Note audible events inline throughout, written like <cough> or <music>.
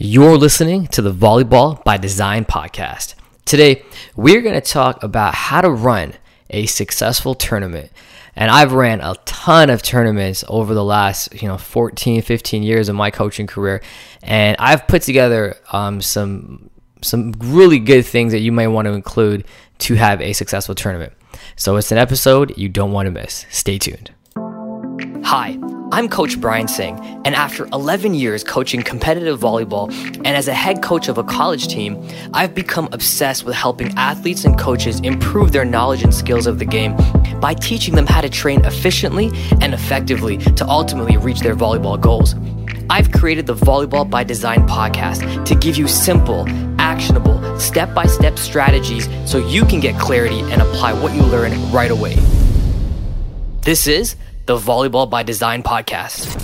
You're listening to the Volleyball by Design podcast. Today, we're going to talk about how to run a successful tournament. And I've ran a ton of tournaments over the last, you know, 14, 15 years of my coaching career. And I've put together um, some some really good things that you might want to include to have a successful tournament. So it's an episode you don't want to miss. Stay tuned. Hi, I'm Coach Brian Singh, and after 11 years coaching competitive volleyball and as a head coach of a college team, I've become obsessed with helping athletes and coaches improve their knowledge and skills of the game by teaching them how to train efficiently and effectively to ultimately reach their volleyball goals. I've created the Volleyball by Design podcast to give you simple, actionable, step by step strategies so you can get clarity and apply what you learn right away. This is the Volleyball by Design podcast.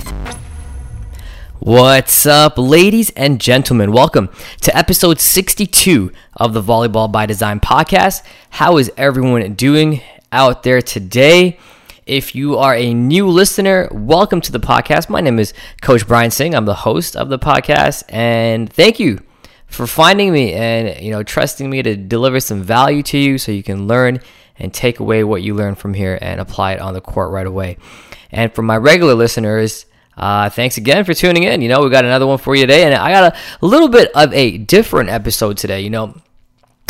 What's up, ladies and gentlemen? Welcome to episode 62 of the Volleyball by Design podcast. How is everyone doing out there today? If you are a new listener, welcome to the podcast. My name is Coach Brian Singh. I'm the host of the podcast, and thank you for finding me and you know trusting me to deliver some value to you so you can learn and take away what you learn from here and apply it on the court right away. And for my regular listeners, uh, thanks again for tuning in. You know, we got another one for you today, and I got a, a little bit of a different episode today. You know,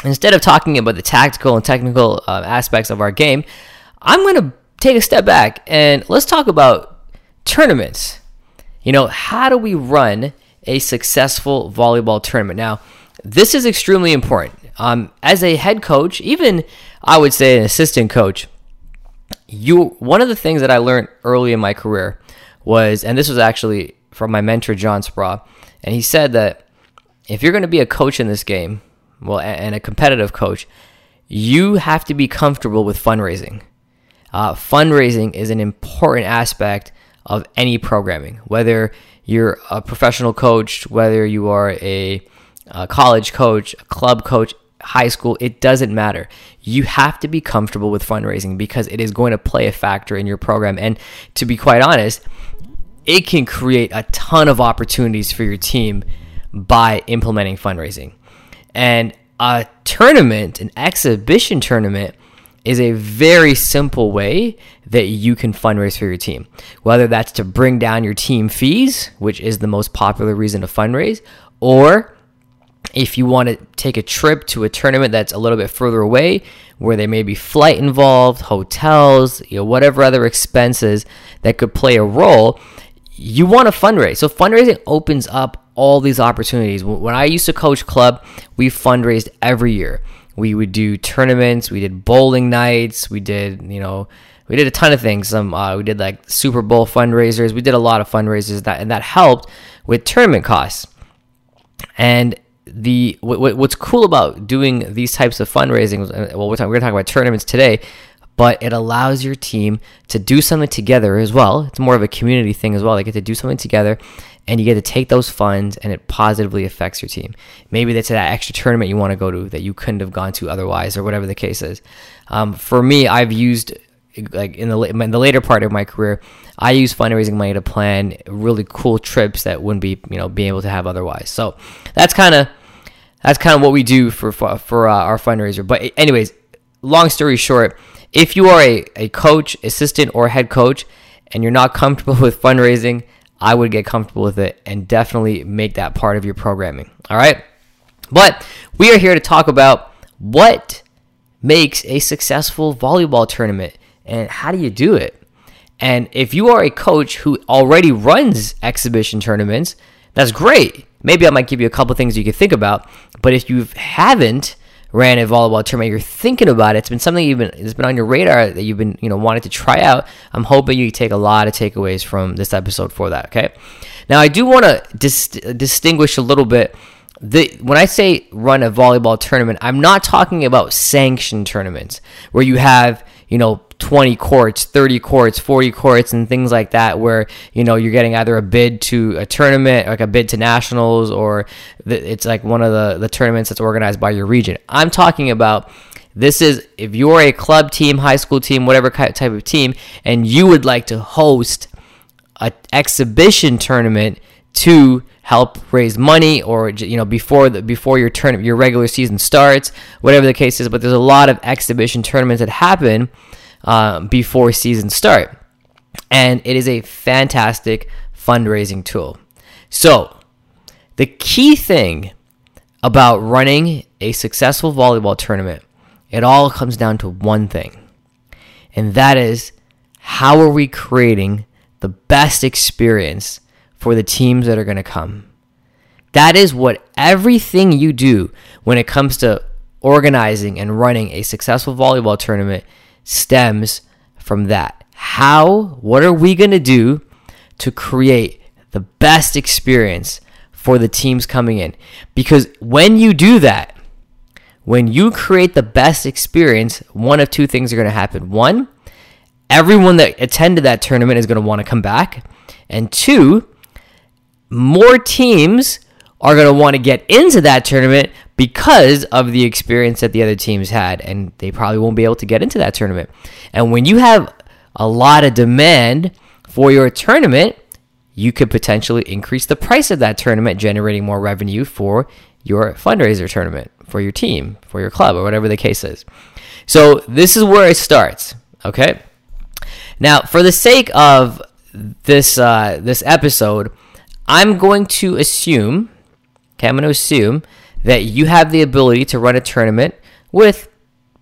instead of talking about the tactical and technical uh, aspects of our game, I'm going to take a step back and let's talk about tournaments. You know, how do we run a successful volleyball tournament? Now, this is extremely important. Um, as a head coach, even I would say an assistant coach, you one of the things that I learned early in my career was, and this was actually from my mentor John Spraw, and he said that if you're going to be a coach in this game, well, and a competitive coach, you have to be comfortable with fundraising. Uh, fundraising is an important aspect of any programming, whether you're a professional coach, whether you are a, a college coach, a club coach, high school, it doesn't matter. You have to be comfortable with fundraising because it is going to play a factor in your program. And to be quite honest, it can create a ton of opportunities for your team by implementing fundraising. And a tournament, an exhibition tournament, is a very simple way that you can fundraise for your team. Whether that's to bring down your team fees, which is the most popular reason to fundraise, or if you want to take a trip to a tournament that's a little bit further away, where there may be flight involved, hotels, you know, whatever other expenses that could play a role, you want to fundraise. So fundraising opens up all these opportunities. When I used to coach club, we fundraised every year. We would do tournaments, we did bowling nights, we did, you know, we did a ton of things. Some uh, we did like Super Bowl fundraisers. We did a lot of fundraisers that and that helped with tournament costs. And the what, what's cool about doing these types of fundraising uh, well we're, talking, we're going to talk about tournaments today but it allows your team to do something together as well. It's more of a community thing as well. They get to do something together and you get to take those funds and it positively affects your team. Maybe that's that extra tournament you want to go to that you couldn't have gone to otherwise or whatever the case is. Um, for me i've used like in the in the later part of my career, I use fundraising money to plan really cool trips that wouldn't be you know being able to have otherwise. So that's kind of that's kind of what we do for for, uh, our fundraiser. But anyways, long story short, if you are a, a coach, assistant, or head coach, and you're not comfortable <laughs> with fundraising, I would get comfortable with it and definitely make that part of your programming. All right. But we are here to talk about what makes a successful volleyball tournament and how do you do it? And if you are a coach who already runs exhibition tournaments, that's great. Maybe I might give you a couple things you could think about. But if you haven't ran a volleyball tournament, you're thinking about it, it's been something you've been it's been on your radar that you've been you know wanted to try out. I'm hoping you take a lot of takeaways from this episode for that. Okay. Now I do want to dis- distinguish a little bit. The, when I say run a volleyball tournament, I'm not talking about sanctioned tournaments where you have you know 20 courts, 30 courts, 40 courts, and things like that, where you know you're getting either a bid to a tournament, like a bid to nationals, or it's like one of the the tournaments that's organized by your region. I'm talking about this is if you're a club team, high school team, whatever type of team, and you would like to host an exhibition tournament to help raise money or you know before the before your turn your regular season starts, whatever the case is. But there's a lot of exhibition tournaments that happen uh, before season start, and it is a fantastic fundraising tool. So the key thing about running a successful volleyball tournament, it all comes down to one thing, and that is how are we creating the best experience for the teams that are going to come. That is what everything you do when it comes to organizing and running a successful volleyball tournament stems from that. How, what are we going to do to create the best experience for the teams coming in? Because when you do that, when you create the best experience, one of two things are going to happen. One, everyone that attended that tournament is going to want to come back. And two, more teams are going to want to get into that tournament because of the experience that the other teams had, and they probably won't be able to get into that tournament. And when you have a lot of demand for your tournament, you could potentially increase the price of that tournament, generating more revenue for your fundraiser tournament, for your team, for your club, or whatever the case is. So, this is where it starts, okay? Now, for the sake of this uh, this episode, I'm going to assume, okay, I'm going to assume that you have the ability to run a tournament with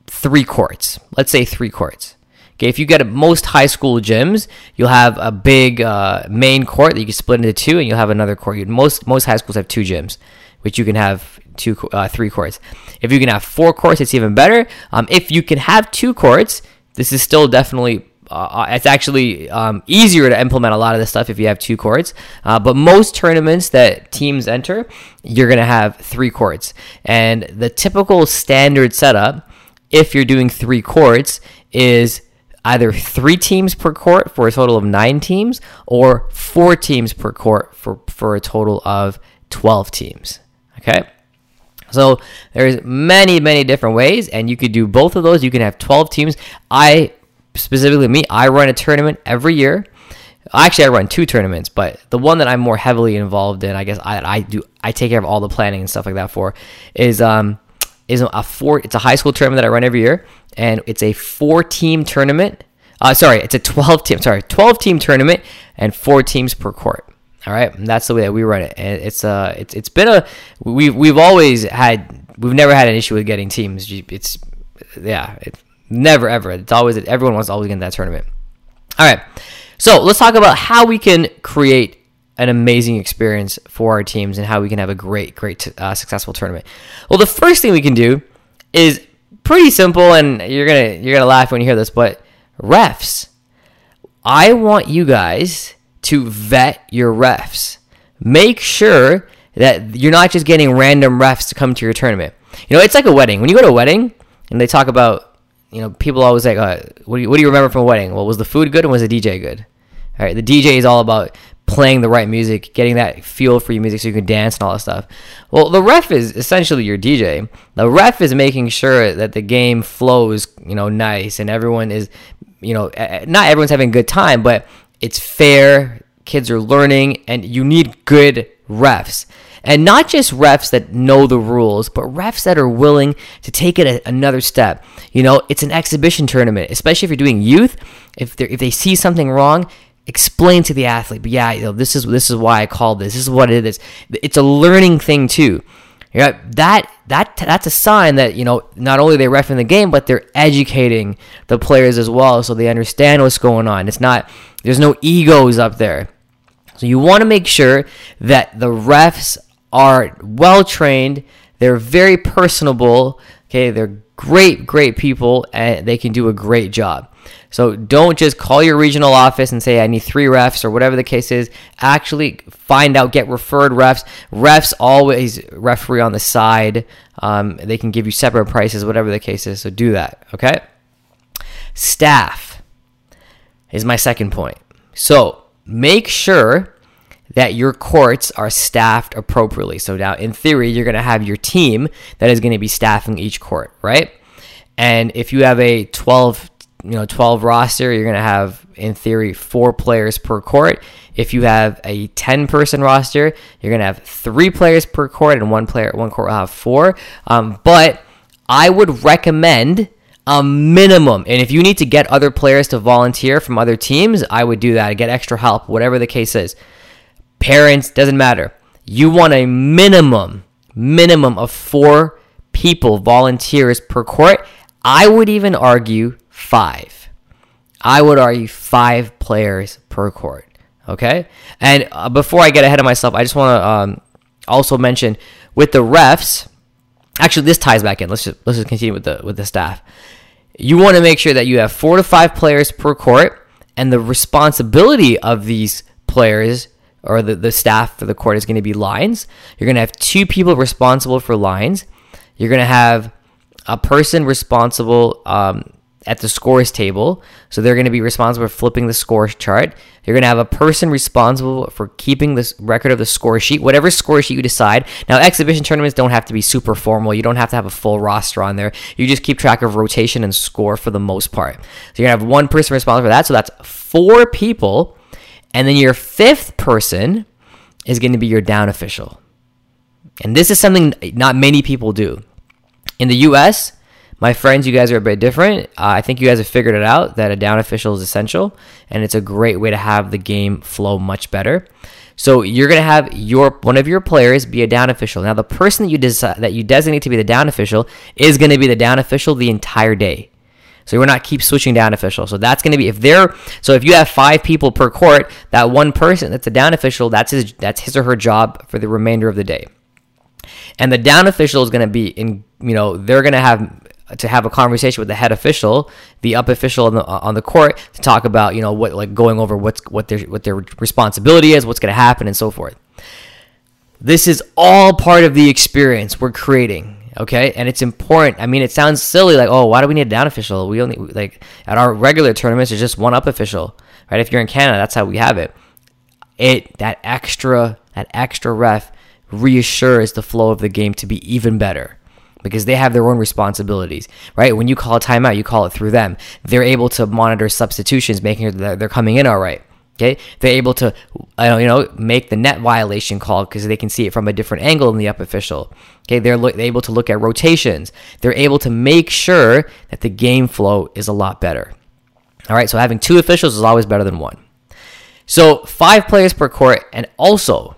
three courts. Let's say three courts. Okay, if you get most high school gyms, you'll have a big uh, main court that you can split into two, and you'll have another court. Most most high schools have two gyms, which you can have two uh, three courts. If you can have four courts, it's even better. Um, if you can have two courts, this is still definitely uh, it's actually um, easier to implement a lot of this stuff if you have two courts. Uh, but most tournaments that teams enter, you're going to have three courts. And the typical standard setup, if you're doing three courts, is either three teams per court for a total of nine teams or four teams per court for, for a total of 12 teams. Okay. So there's many, many different ways, and you could do both of those. You can have 12 teams. I specifically me, I run a tournament every year. Actually, I run two tournaments, but the one that I'm more heavily involved in, I guess I, I do I take care of all the planning and stuff like that for, is um is a four. It's a high school tournament that I run every year, and it's a four team tournament. Uh, sorry, it's a 12 team. Sorry, 12 team tournament and four teams per court. All right, and that's the way that we run it. And it's uh, it's it's been a we've we've always had we've never had an issue with getting teams. It's yeah, it, Never ever. It's always everyone wants to always get in that tournament. All right. So let's talk about how we can create an amazing experience for our teams and how we can have a great, great, uh, successful tournament. Well, the first thing we can do is pretty simple, and you're gonna you're gonna laugh when you hear this, but refs. I want you guys to vet your refs. Make sure that you're not just getting random refs to come to your tournament. You know, it's like a wedding. When you go to a wedding and they talk about you know, people always like, uh, what, do you, what do you remember from a wedding? Well, was the food good and was the DJ good? All right, the DJ is all about playing the right music, getting that feel for your music so you can dance and all that stuff. Well, the ref is essentially your DJ. The ref is making sure that the game flows, you know, nice and everyone is, you know, not everyone's having a good time, but it's fair. Kids are learning, and you need good refs. And not just refs that know the rules, but refs that are willing to take it a, another step. You know, it's an exhibition tournament, especially if you're doing youth. If they if they see something wrong, explain to the athlete. But yeah, you know, this is this is why I called this. This is what it is. It's a learning thing too. Yeah, that that that's a sign that you know not only they ref in the game, but they're educating the players as well, so they understand what's going on. It's not there's no egos up there. So you want to make sure that the refs are well trained. They're very personable. Okay, they're great, great people, and they can do a great job. So don't just call your regional office and say, I need three refs or whatever the case is. Actually, find out, get referred refs. Refs always referee on the side. Um, they can give you separate prices, whatever the case is. So do that, okay? Staff is my second point. So make sure that your courts are staffed appropriately. So now, in theory, you're going to have your team that is going to be staffing each court, right? And if you have a 12, you know, 12 roster, you're going to have in theory, four players per court. If you have a 10 person roster, you're going to have three players per court, and one player, one court will have four. Um, but I would recommend a minimum. And if you need to get other players to volunteer from other teams, I would do that. Get extra help, whatever the case is. Parents, doesn't matter. You want a minimum, minimum of four people, volunteers per court. I would even argue five. I would argue five players per court. Okay. And uh, before I get ahead of myself, I just want to um, also mention with the refs. Actually, this ties back in. Let's just let's just continue with the with the staff. You want to make sure that you have four to five players per court, and the responsibility of these players or the, the staff for the court is going to be lines. You're going to have two people responsible for lines. You're going to have a person responsible um, at the scores table. So they're going to be responsible for flipping the score chart. You're going to have a person responsible for keeping this record of the score sheet, whatever score sheet you decide. Now, exhibition tournaments don't have to be super formal. You don't have to have a full roster on there. You just keep track of rotation and score for the most part. So you're going to have one person responsible for that. So that's four people. And then your fifth person is going to be your down official. And this is something not many people do. In the US, my friends, you guys are a bit different. Uh, I think you guys have figured it out that a down official is essential, and it's a great way to have the game flow much better. So you're gonna have your one of your players be a down official. Now the person that you decide that you designate to be the down official is gonna be the down official the entire day. So we're not keep switching down official. So that's going to be if they're so if you have five people per court, that one person that's a down official, that's his that's his or her job for the remainder of the day. And the down official is going to be in you know they're going to have to have a conversation with the head official, the up official on the on the court to talk about you know what like going over what's what their what their responsibility is, what's going to happen, and so forth. This is all part of the experience we're creating. Okay, and it's important. I mean, it sounds silly, like, oh, why do we need a down official? We only like at our regular tournaments, it's just one up official, right? If you're in Canada, that's how we have it. It that extra that extra ref reassures the flow of the game to be even better because they have their own responsibilities, right? When you call a timeout, you call it through them. They're able to monitor substitutions, making sure that they're coming in all right. Okay, they're able to, uh, you know, make the net violation call because they can see it from a different angle than the up official. Okay, they're, lo- they're able to look at rotations. They're able to make sure that the game flow is a lot better. All right, so having two officials is always better than one. So five players per court, and also,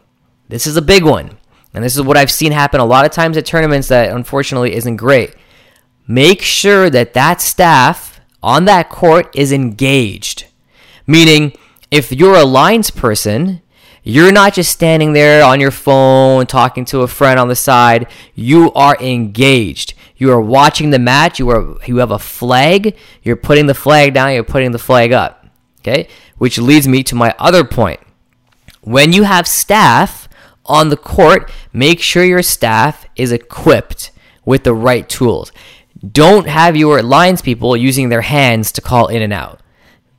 this is a big one, and this is what I've seen happen a lot of times at tournaments that unfortunately isn't great. Make sure that that staff on that court is engaged, meaning if you're a lines person, you're not just standing there on your phone talking to a friend on the side. You are engaged. You are watching the match. You are you have a flag. You're putting the flag down. You're putting the flag up. Okay, which leads me to my other point. When you have staff on the court, make sure your staff is equipped with the right tools. Don't have your lines people using their hands to call in and out.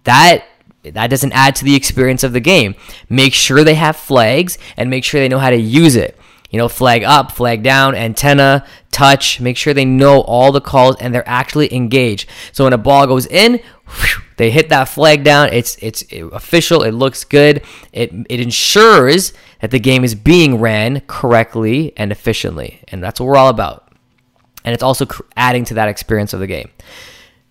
That that doesn't add to the experience of the game. Make sure they have flags and make sure they know how to use it. You know, flag up, flag down, antenna, touch. Make sure they know all the calls and they're actually engaged. So when a ball goes in, whew, they hit that flag down. It's it's official. It looks good. It it ensures that the game is being ran correctly and efficiently, and that's what we're all about. And it's also adding to that experience of the game.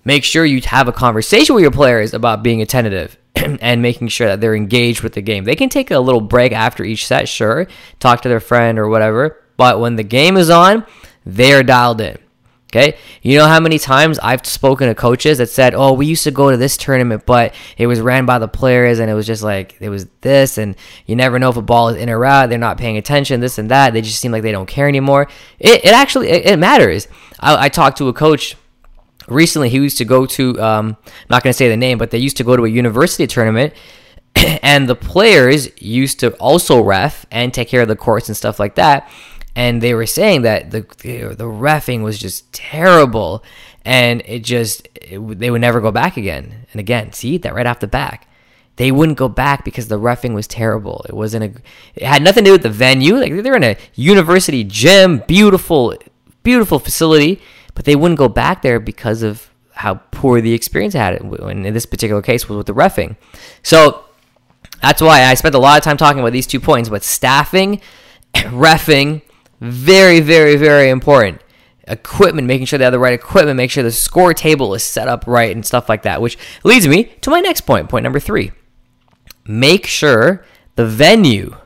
Make sure you have a conversation with your players about being attentive <clears throat> and making sure that they're engaged with the game. They can take a little break after each set, sure, talk to their friend or whatever, but when the game is on, they're dialed in. Okay. You know how many times I've spoken to coaches that said, Oh, we used to go to this tournament, but it was ran by the players and it was just like, it was this. And you never know if a ball is in or out. They're not paying attention, this and that. They just seem like they don't care anymore. It, it actually, it, it matters. I, I talked to a coach recently he used to go to um, I'm not going to say the name but they used to go to a university tournament <clears throat> and the players used to also ref and take care of the courts and stuff like that. And they were saying that the the refing was just terrible and it just it, they would never go back again. And again see that right off the back. They wouldn't go back because the refing was terrible. It wasn't a it had nothing to do with the venue. Like they're in a university gym beautiful beautiful facility but they wouldn't go back there because of how poor the experience had And in this particular case was with the refing. So that's why I spent a lot of time talking about these two points. But staffing, <coughs> refing, very, very, very important. Equipment, making sure they have the right equipment, make sure the score table is set up right and stuff like that. Which leads me to my next point, point number three. Make sure the venue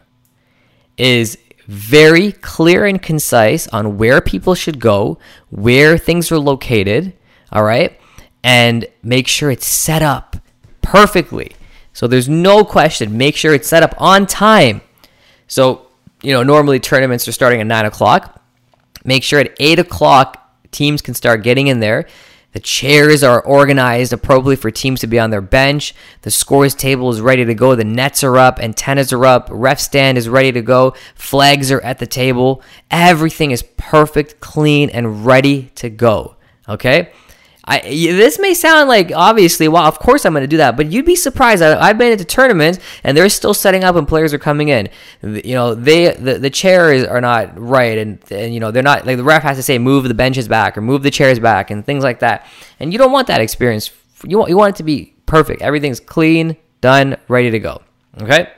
is very clear and concise on where people should go, where things are located, all right? And make sure it's set up perfectly. So there's no question. Make sure it's set up on time. So, you know, normally tournaments are starting at nine o'clock. Make sure at eight o'clock teams can start getting in there. The chairs are organized appropriately for teams to be on their bench. The scores table is ready to go. The nets are up, antennas are up, ref stand is ready to go, flags are at the table. Everything is perfect, clean, and ready to go. Okay? I, this may sound like obviously, well, of course I'm going to do that, but you'd be surprised. I, have been into tournaments and they're still setting up and players are coming in. You know, they the, the chairs are not right, and, and you know they're not like the ref has to say move the benches back or move the chairs back and things like that. And you don't want that experience. You want you want it to be perfect. Everything's clean, done, ready to go. Okay.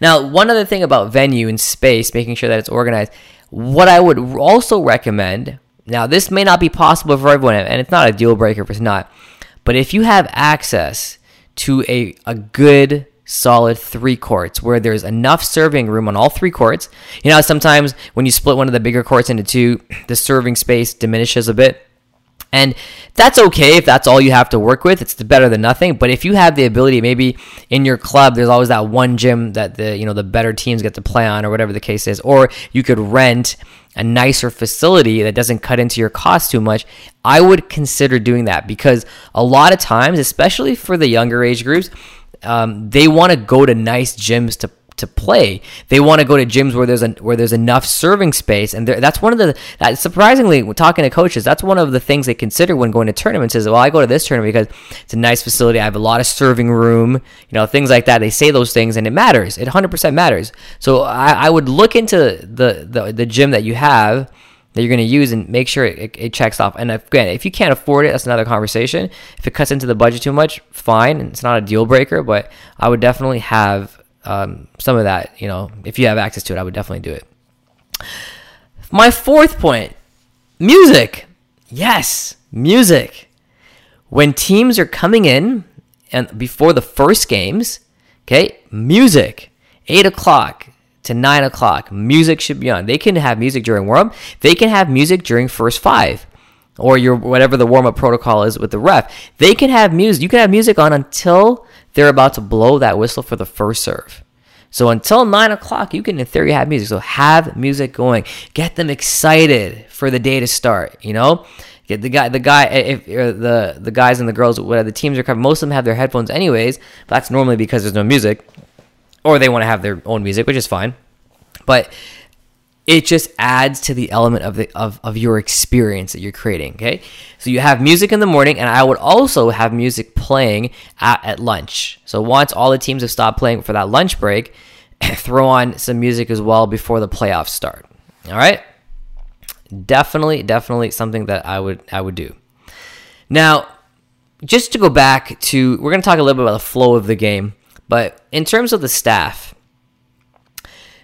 Now, one other thing about venue and space, making sure that it's organized. What I would also recommend now, this may not be possible for everyone, and it's not a deal breaker if it's not. But if you have access to a, a good, solid three courts where there's enough serving room on all three courts, you know, sometimes when you split one of the bigger courts into two, the serving space diminishes a bit. And that's okay if that's all you have to work with. It's better than nothing. But if you have the ability, maybe in your club, there's always that one gym that the you know the better teams get to play on, or whatever the case is, or you could rent a nicer facility that doesn't cut into your cost too much, I would consider doing that because a lot of times, especially for the younger age groups, um, they want to go to nice gyms to to play. They want to go to gyms where there's a, where there's enough serving space, and that's one of the that surprisingly talking to coaches. That's one of the things they consider when going to tournaments. Is well, I go to this tournament because it's a nice facility. I have a lot of serving room, you know, things like that. They say those things, and it matters. It 100% matters. So I, I would look into the, the the gym that you have that you're going to use and make sure it, it, checks off. And again, if you can't afford it, that's another conversation. If it cuts into the budget too much, fine. It's not a deal breaker, but I would definitely have um, some of that, you know, if you have access to it, I would definitely do it. My fourth point music. Yes, music. When teams are coming in and before the first games, okay, music. Eight o'clock to nine o'clock, music should be on. They can have music during warm up. They can have music during first five, or your whatever the warm up protocol is with the ref. They can have music. You can have music on until they're about to blow that whistle for the first serve. So until nine o'clock, you can in theory have music. So have music going. Get them excited for the day to start. You know, get the guy, the guy, eh, if eh, the the guys and the girls, whatever the teams are covered, most of them have their headphones anyways. that's normally because there's no music, or they want to have their own music, which is fine. But it just adds to the element of the of, of your experience that you're creating okay? So you have music in the morning and i would also have music playing at, at lunch. So once all the teams have stopped playing for that lunch break <laughs> throw on some music as well before the playoffs start all right? Definitely definitely something that i would i would do. Now just to go back to we're going to talk a little bit about the flow of the game but in terms of the staff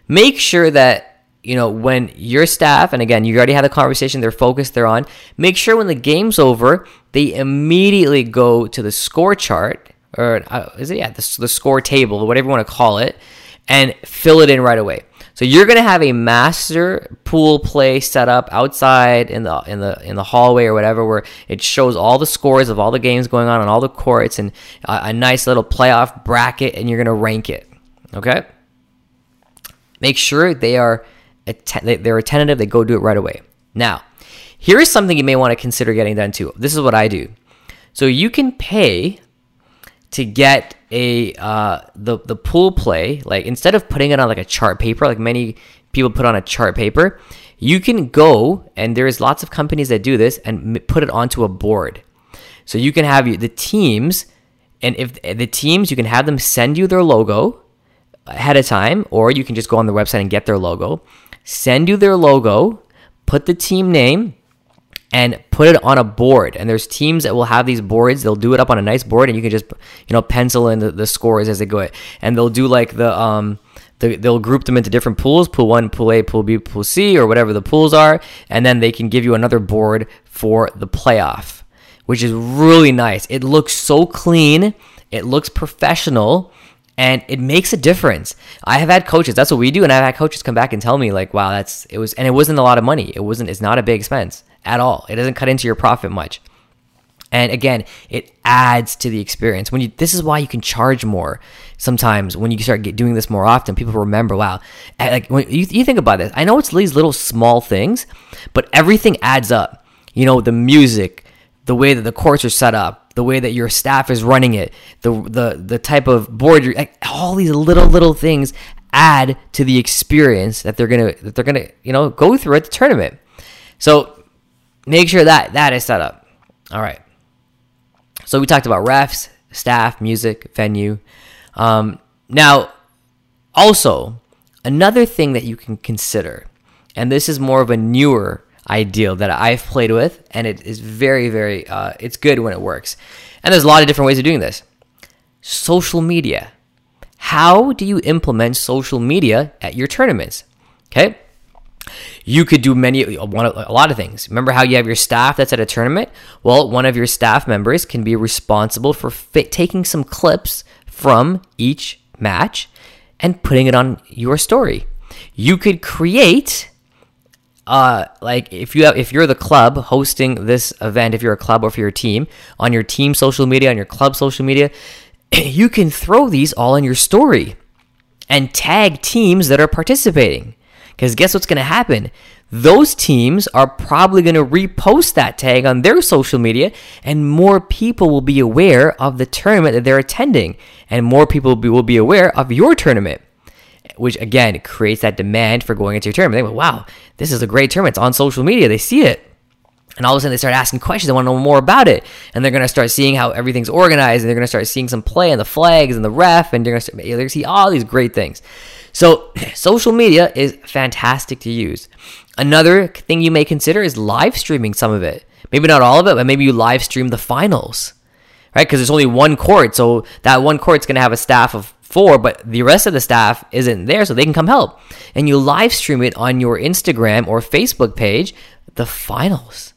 make sure that you know, when your staff, and again, you already had the conversation, they're focused, they're on, make sure when the game's over, they immediately go to the score chart, or uh, is it, yeah, the, the score table, whatever you want to call it, and fill it in right away. So you're gonna have a master pool play set up outside in the in the in the hallway or whatever, where it shows all the scores of all the games going on on all the courts and a, a nice little playoff bracket, and you're gonna rank it. Okay. Make sure they are they're attentive, they go do it right away. Now, here is something you may want to consider getting done too. This is what I do. So you can pay to get a uh, the the pool play like instead of putting it on like a chart paper like many people put on a chart paper you can go and there's lots of companies that do this and put it onto a board so you can have the teams and if the teams you can have them send you their logo ahead of time or you can just go on the website and get their logo send you their logo, put the team name, and put it on a board. And there's teams that will have these boards. They'll do it up on a nice board, and you can just you know pencil in the, the scores as they go. And they'll do like the um the, they'll group them into different pools pool one pool a pool b pool c or whatever the pools are and then they can give you another board for the playoff which is really nice it looks so clean it looks professional and it makes a difference. I have had coaches, that's what we do, and I've had coaches come back and tell me like, "Wow, that's it was," and it wasn't a lot of money. It wasn't. It's not a big expense at all. It doesn't cut into your profit much. And again, it adds to the experience. When you, this is why you can charge more. Sometimes when you start get, doing this more often, people remember. Wow, like when you, you think about this, I know it's these little small things, but everything adds up. You know, the music, the way that the courts are set up, the way that your staff is running it, the the the type of board you're like, all these little little things add to the experience that they're gonna that they're gonna you know go through at the tournament. So make sure that that is set up. All right. So we talked about refs, staff, music, venue. Um, now, also another thing that you can consider, and this is more of a newer ideal that I've played with, and it is very, very, uh, it's good when it works. And there's a lot of different ways of doing this. Social media. How do you implement social media at your tournaments? Okay. You could do many, one, a lot of things. Remember how you have your staff that's at a tournament? Well, one of your staff members can be responsible for taking some clips from each match and putting it on your story. You could create uh, like if you have, if you're the club hosting this event, if you're a club or for your team on your team social media, on your club social media, <clears throat> you can throw these all in your story and tag teams that are participating. Because guess what's going to happen? Those teams are probably going to repost that tag on their social media, and more people will be aware of the tournament that they're attending, and more people will be, will be aware of your tournament which again creates that demand for going into your tournament. They go, wow, this is a great tournament. It's on social media. They see it. And all of a sudden they start asking questions. They want to know more about it. And they're going to start seeing how everything's organized. And they're going to start seeing some play and the flags and the ref. And they're going to, they're going to see all these great things. So <clears throat> social media is fantastic to use. Another thing you may consider is live streaming some of it. Maybe not all of it, but maybe you live stream the finals, right? Because there's only one court. So that one court's going to have a staff of but the rest of the staff isn't there, so they can come help. And you live stream it on your Instagram or Facebook page, the finals.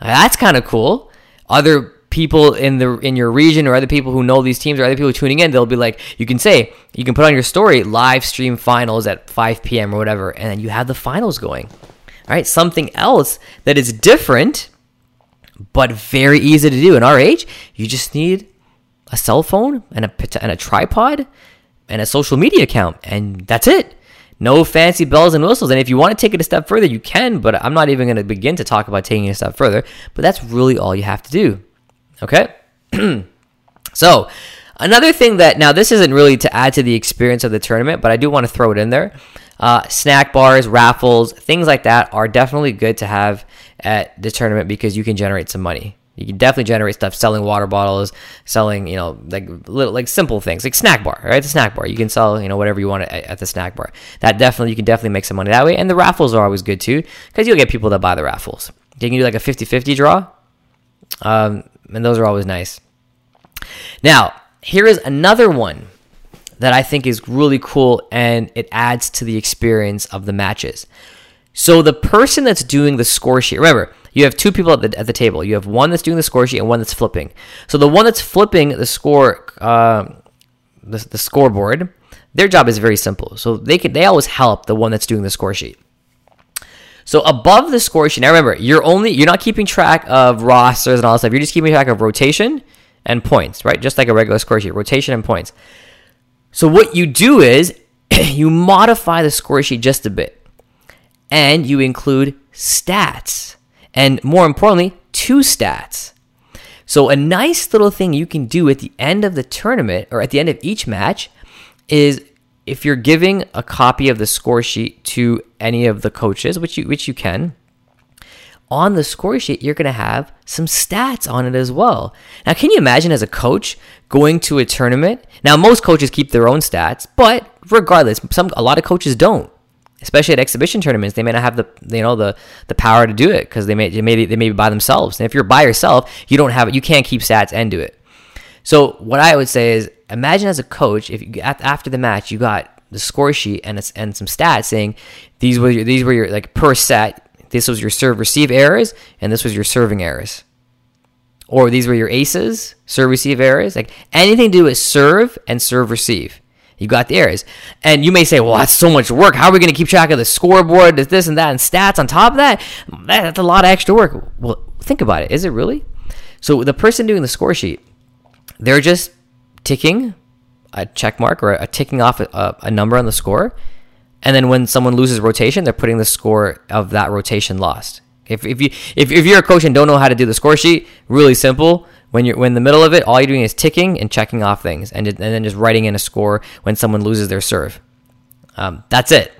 That's kind of cool. Other people in the in your region or other people who know these teams or other people tuning in, they'll be like, you can say, you can put on your story live stream finals at 5 p.m. or whatever, and then you have the finals going. All right, something else that is different, but very easy to do in our age. You just need a cell phone and a and a tripod and a social media account, and that's it. No fancy bells and whistles. And if you want to take it a step further, you can, but I'm not even going to begin to talk about taking it a step further. But that's really all you have to do. Okay? <clears throat> so, another thing that now this isn't really to add to the experience of the tournament, but I do want to throw it in there. Uh, snack bars, raffles, things like that are definitely good to have at the tournament because you can generate some money. You can definitely generate stuff selling water bottles, selling, you know, like little, like simple things, like snack bar, right? The snack bar. You can sell, you know, whatever you want at, at the snack bar. That definitely, you can definitely make some money that way. And the raffles are always good too, because you'll get people that buy the raffles. You can do like a 50 50 draw. Um, and those are always nice. Now, here is another one that I think is really cool and it adds to the experience of the matches. So the person that's doing the score sheet, remember, you have two people at the, at the table. You have one that's doing the score sheet and one that's flipping. So the one that's flipping the score, uh, the, the scoreboard, their job is very simple. So they can they always help the one that's doing the score sheet. So above the score sheet, now remember, you're only you're not keeping track of rosters and all that stuff. You're just keeping track of rotation and points, right? Just like a regular score sheet, rotation and points. So what you do is <clears throat> you modify the score sheet just a bit, and you include stats and more importantly, two stats. So, a nice little thing you can do at the end of the tournament or at the end of each match is if you're giving a copy of the score sheet to any of the coaches, which you which you can, on the score sheet you're going to have some stats on it as well. Now, can you imagine as a coach going to a tournament? Now, most coaches keep their own stats, but regardless, some a lot of coaches don't. Especially at exhibition tournaments, they may not have the you know the the power to do it because they may they may they may be by themselves. And if you're by yourself, you don't have. You can't keep stats and do it. So what I would say is, imagine as a coach, if you, after the match you got the score sheet and and some stats saying these were your, these were your like per set. This was your serve receive errors, and this was your serving errors. Or these were your aces, serve receive errors, like anything to do with serve and serve receive you got the errors. And you may say, well, that's so much work. How are we going to keep track of the scoreboard, this, this, and that, and stats on top of that? That's a lot of extra work. Well, think about it. Is it really? So the person doing the score sheet, they're just ticking a check mark or a ticking off a, a number on the score. And then when someone loses rotation, they're putting the score of that rotation lost. If, if you if, if you're a coach and don't know how to do the score sheet, really simple when you're when in the middle of it, all you're doing is ticking and checking off things, and, and then just writing in a score when someone loses their serve. Um, that's it.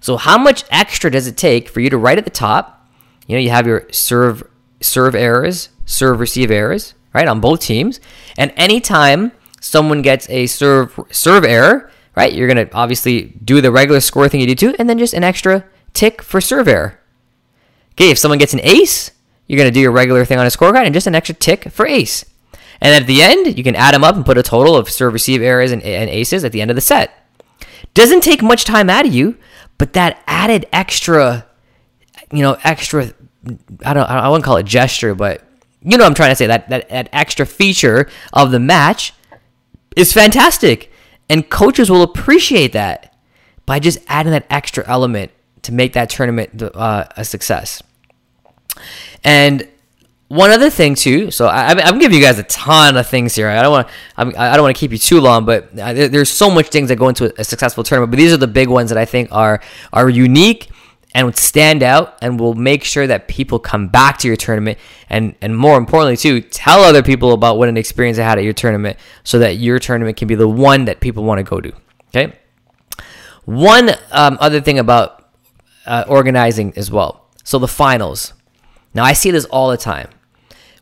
So how much extra does it take for you to write at the top? You know, you have your serve serve errors, serve receive errors, right, on both teams, and anytime someone gets a serve serve error, right, you're gonna obviously do the regular score thing you do too, and then just an extra tick for serve error. Okay, if someone gets an ace, you're going to do your regular thing on a scorecard and just an extra tick for ace. And at the end, you can add them up and put a total of serve receive errors and, and aces at the end of the set. Doesn't take much time out of you, but that added extra, you know, extra, I don't, I wouldn't call it gesture, but you know what I'm trying to say. That, that, that extra feature of the match is fantastic. And coaches will appreciate that by just adding that extra element to make that tournament uh, a success. And one other thing too. So I, am giving you guys a ton of things here. I don't want I don't want to keep you too long, but there's so much things that go into a successful tournament. But these are the big ones that I think are are unique and would stand out and will make sure that people come back to your tournament and and more importantly too tell other people about what an experience they had at your tournament so that your tournament can be the one that people want to go to okay one um, other thing about uh, organizing as well so the finals now I see this all the time.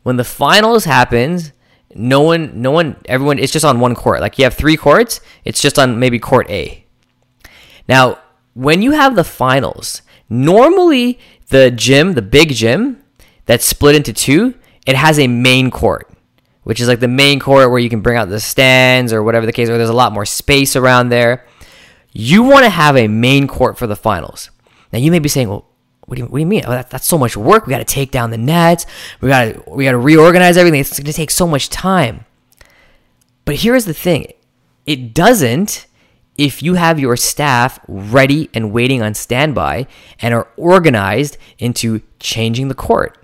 When the finals happens, no one, no one, everyone, it's just on one court. Like you have three courts, it's just on maybe court A. Now, when you have the finals, normally the gym, the big gym that's split into two, it has a main court, which is like the main court where you can bring out the stands or whatever the case, where there's a lot more space around there. You want to have a main court for the finals. Now you may be saying, well, what do you, what do you mean? Oh, that, that's so much work. We got to take down the nets. We got to we got to reorganize everything. It's going to take so much time. But here's the thing: it doesn't if you have your staff ready and waiting on standby and are organized into changing the court.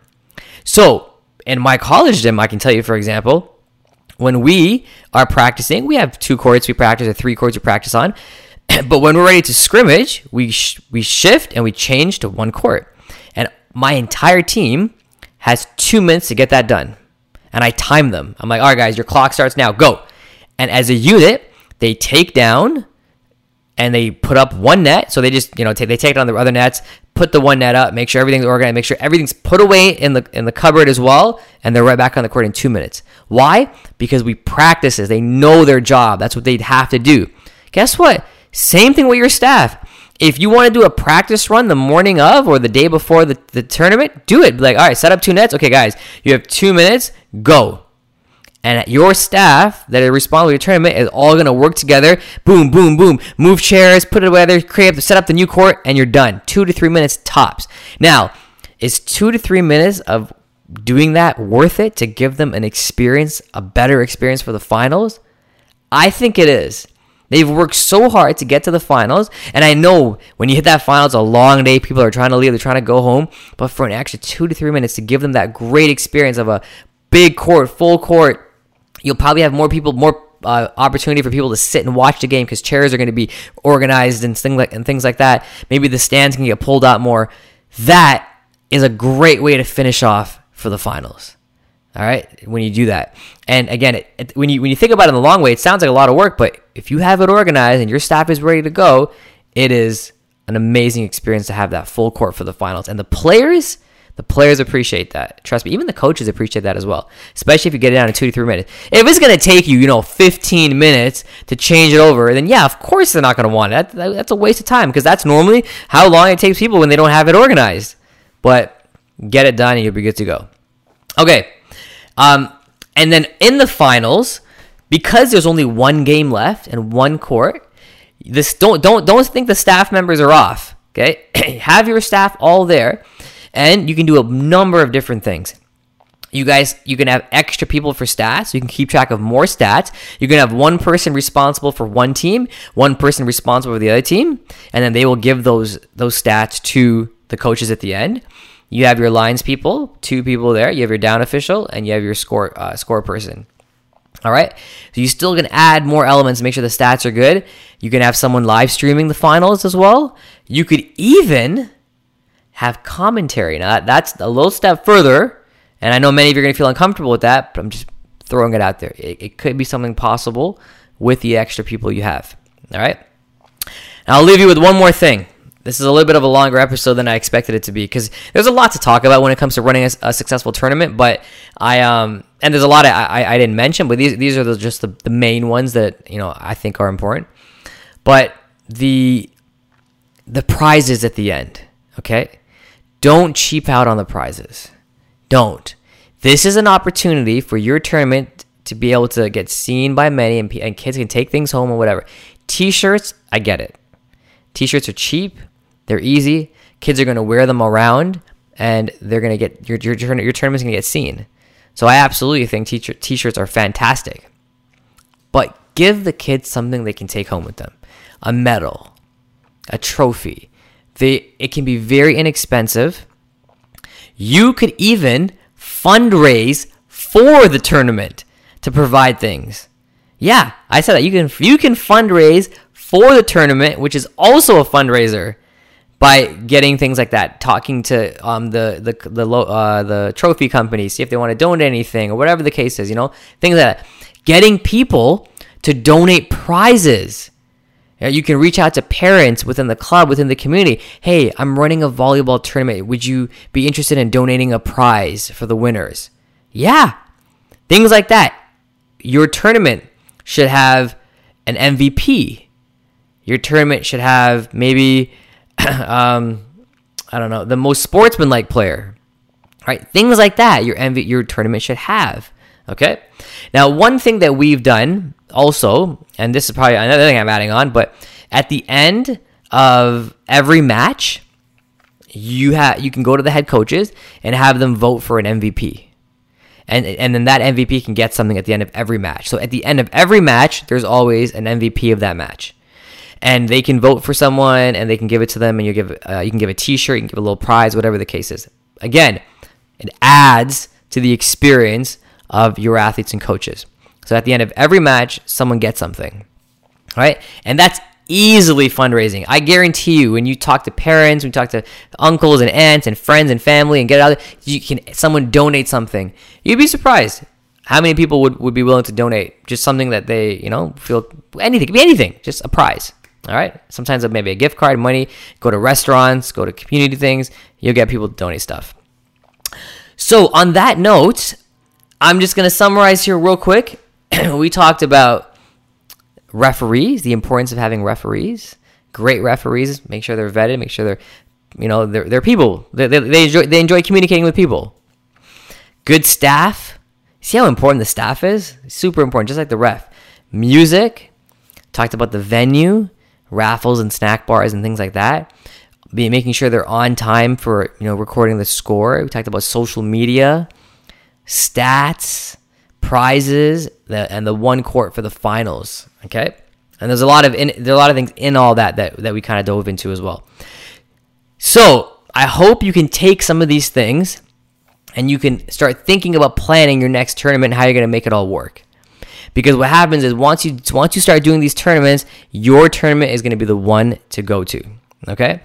So, in my college gym, I can tell you, for example, when we are practicing, we have two courts we practice or three courts we practice on. <coughs> but when we're ready to scrimmage, we sh- we shift and we change to one court. And my entire team has two minutes to get that done. And I time them. I'm like, all right, guys, your clock starts now. Go. And as a unit, they take down and they put up one net. So they just, you know, take, they take down the other nets, put the one net up, make sure everything's organized, make sure everything's put away in the in the cupboard as well, and they're right back on the court in two minutes. Why? Because we practice this. They know their job. That's what they'd have to do. Guess what? Same thing with your staff. If you want to do a practice run the morning of or the day before the, the tournament, do it. Like, all right, set up two nets. Okay, guys, you have two minutes, go. And your staff that are responsible for your tournament is all going to work together. Boom, boom, boom. Move chairs, put it together, create, set up the new court, and you're done. Two to three minutes tops. Now, is two to three minutes of doing that worth it to give them an experience, a better experience for the finals? I think it is. They've worked so hard to get to the finals. And I know when you hit that finals, a long day. People are trying to leave, they're trying to go home. But for an extra two to three minutes to give them that great experience of a big court, full court, you'll probably have more people, more uh, opportunity for people to sit and watch the game because chairs are going to be organized and things like and things like that. Maybe the stands can get pulled out more. That is a great way to finish off for the finals. All right, when you do that, and again, it, it, when you when you think about it in the long way, it sounds like a lot of work, but if you have it organized and your staff is ready to go, it is an amazing experience to have that full court for the finals. And the players, The players appreciate that. Trust me. Even the coaches appreciate that as well. Especially if you get it down in two to three minutes. If it's going to take you, you know, 15 minutes to change it over, then yeah, of course they're not going to want it. That, that's a waste of time because that's normally how long it takes people when they don't have it organized. But get it done and you'll be good to go. Okay. Um, and then in the finals, because there's only one game left and one court, this don't don't don't think the staff members are off. Okay, <clears throat> have your staff all there, and you can do a number of different things. You guys, you can have extra people for stats. You can keep track of more stats. You can have one person responsible for one team, one person responsible for the other team, and then they will give those those stats to the coaches at the end. You have your lines people, two people there. You have your down official, and you have your score uh, score person. All right. So you still can add more elements make sure the stats are good. You can have someone live streaming the finals as well. You could even have commentary. Now that's a little step further, and I know many of you are going to feel uncomfortable with that, but I'm just throwing it out there. It, it could be something possible with the extra people you have. All right. Now I'll leave you with one more thing. This is a little bit of a longer episode than I expected it to be because there's a lot to talk about when it comes to running a, a successful tournament. But I um and there's a lot of, I, I didn't mention, but these these are the, just the, the main ones that you know I think are important. But the the prizes at the end, okay? Don't cheap out on the prizes. Don't. This is an opportunity for your tournament to be able to get seen by many and, and kids can take things home or whatever. T-shirts, I get it. T-shirts are cheap. They're easy. Kids are going to wear them around, and they're going to get your your your tournament's going to get seen. So I absolutely think t shirts are fantastic. But give the kids something they can take home with them a medal, a trophy. They, it can be very inexpensive. You could even fundraise for the tournament to provide things. Yeah, I said that you can you can fundraise for the tournament, which is also a fundraiser by getting things like that, talking to um, the the the uh, the trophy company, see if they want to donate anything or whatever the case is. You know, things like that. Getting people to donate prizes. You can reach out to parents within the club, within the community. Hey, I'm running a volleyball tournament. Would you be interested in donating a prize for the winners? Yeah, things like that. Your tournament should have an MVP. Your tournament should have maybe <coughs> um, I don't know, the most sportsmanlike player, right? Things like that. Your MV, your tournament should have. Okay. Now, one thing that we've done also, and this is probably another thing I'm adding on, but at the end of every match, you have you can go to the head coaches and have them vote for an MVP. And, and then that MVP can get something at the end of every match. So at the end of every match, there's always an MVP of that match and they can vote for someone and they can give it to them and you give uh, you can give a t-shirt you can give a little prize whatever the case is. Again it adds to the experience of your athletes and coaches. So at the end of every match someone gets something right? And that's easily fundraising. I guarantee you when you talk to parents when you talk to uncles and aunts and friends and family and get out you can someone donate something. You'd be surprised how many people would, would be willing to donate just something that they you know feel anything could be anything just a prize all right. Sometimes maybe a gift card, money, go to restaurants, go to community things. You'll get people to donate stuff. So, on that note, I'm just going to summarize here real quick. <clears throat> we talked about referees, the importance of having referees, great referees. Make sure they're vetted, make sure they're, you know, they're, they're people. They, they, they, enjoy, they enjoy communicating with people. Good staff. See how important the staff is? Super important, just like the ref. Music. Talked about the venue raffles and snack bars and things like that. Be making sure they're on time for you know recording the score. We talked about social media, stats, prizes, the, and the one court for the finals. Okay, and there's a lot of in, there are a lot of things in all that that that we kind of dove into as well. So I hope you can take some of these things and you can start thinking about planning your next tournament and how you're going to make it all work. Because what happens is once you once you start doing these tournaments, your tournament is going to be the one to go to. Okay,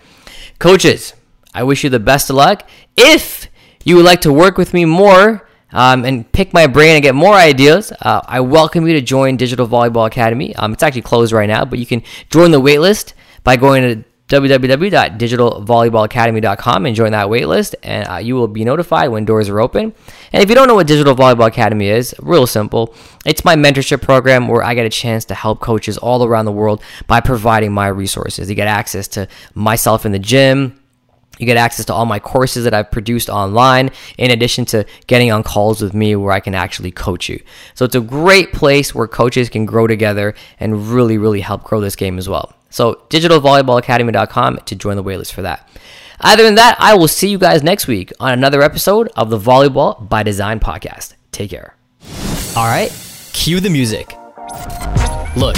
coaches, I wish you the best of luck. If you would like to work with me more um, and pick my brain and get more ideas, uh, I welcome you to join Digital Volleyball Academy. Um, it's actually closed right now, but you can join the waitlist by going to www.digitalvolleyballacademy.com and join that waitlist, and uh, you will be notified when doors are open. And if you don't know what Digital Volleyball Academy is, real simple. It's my mentorship program where I get a chance to help coaches all around the world by providing my resources. You get access to myself in the gym. You get access to all my courses that I've produced online, in addition to getting on calls with me where I can actually coach you. So it's a great place where coaches can grow together and really, really help grow this game as well. So digitalvolleyballacademy.com to join the waitlist for that. Other than that, I will see you guys next week on another episode of the Volleyball by Design podcast. Take care. All right, cue the music. Look,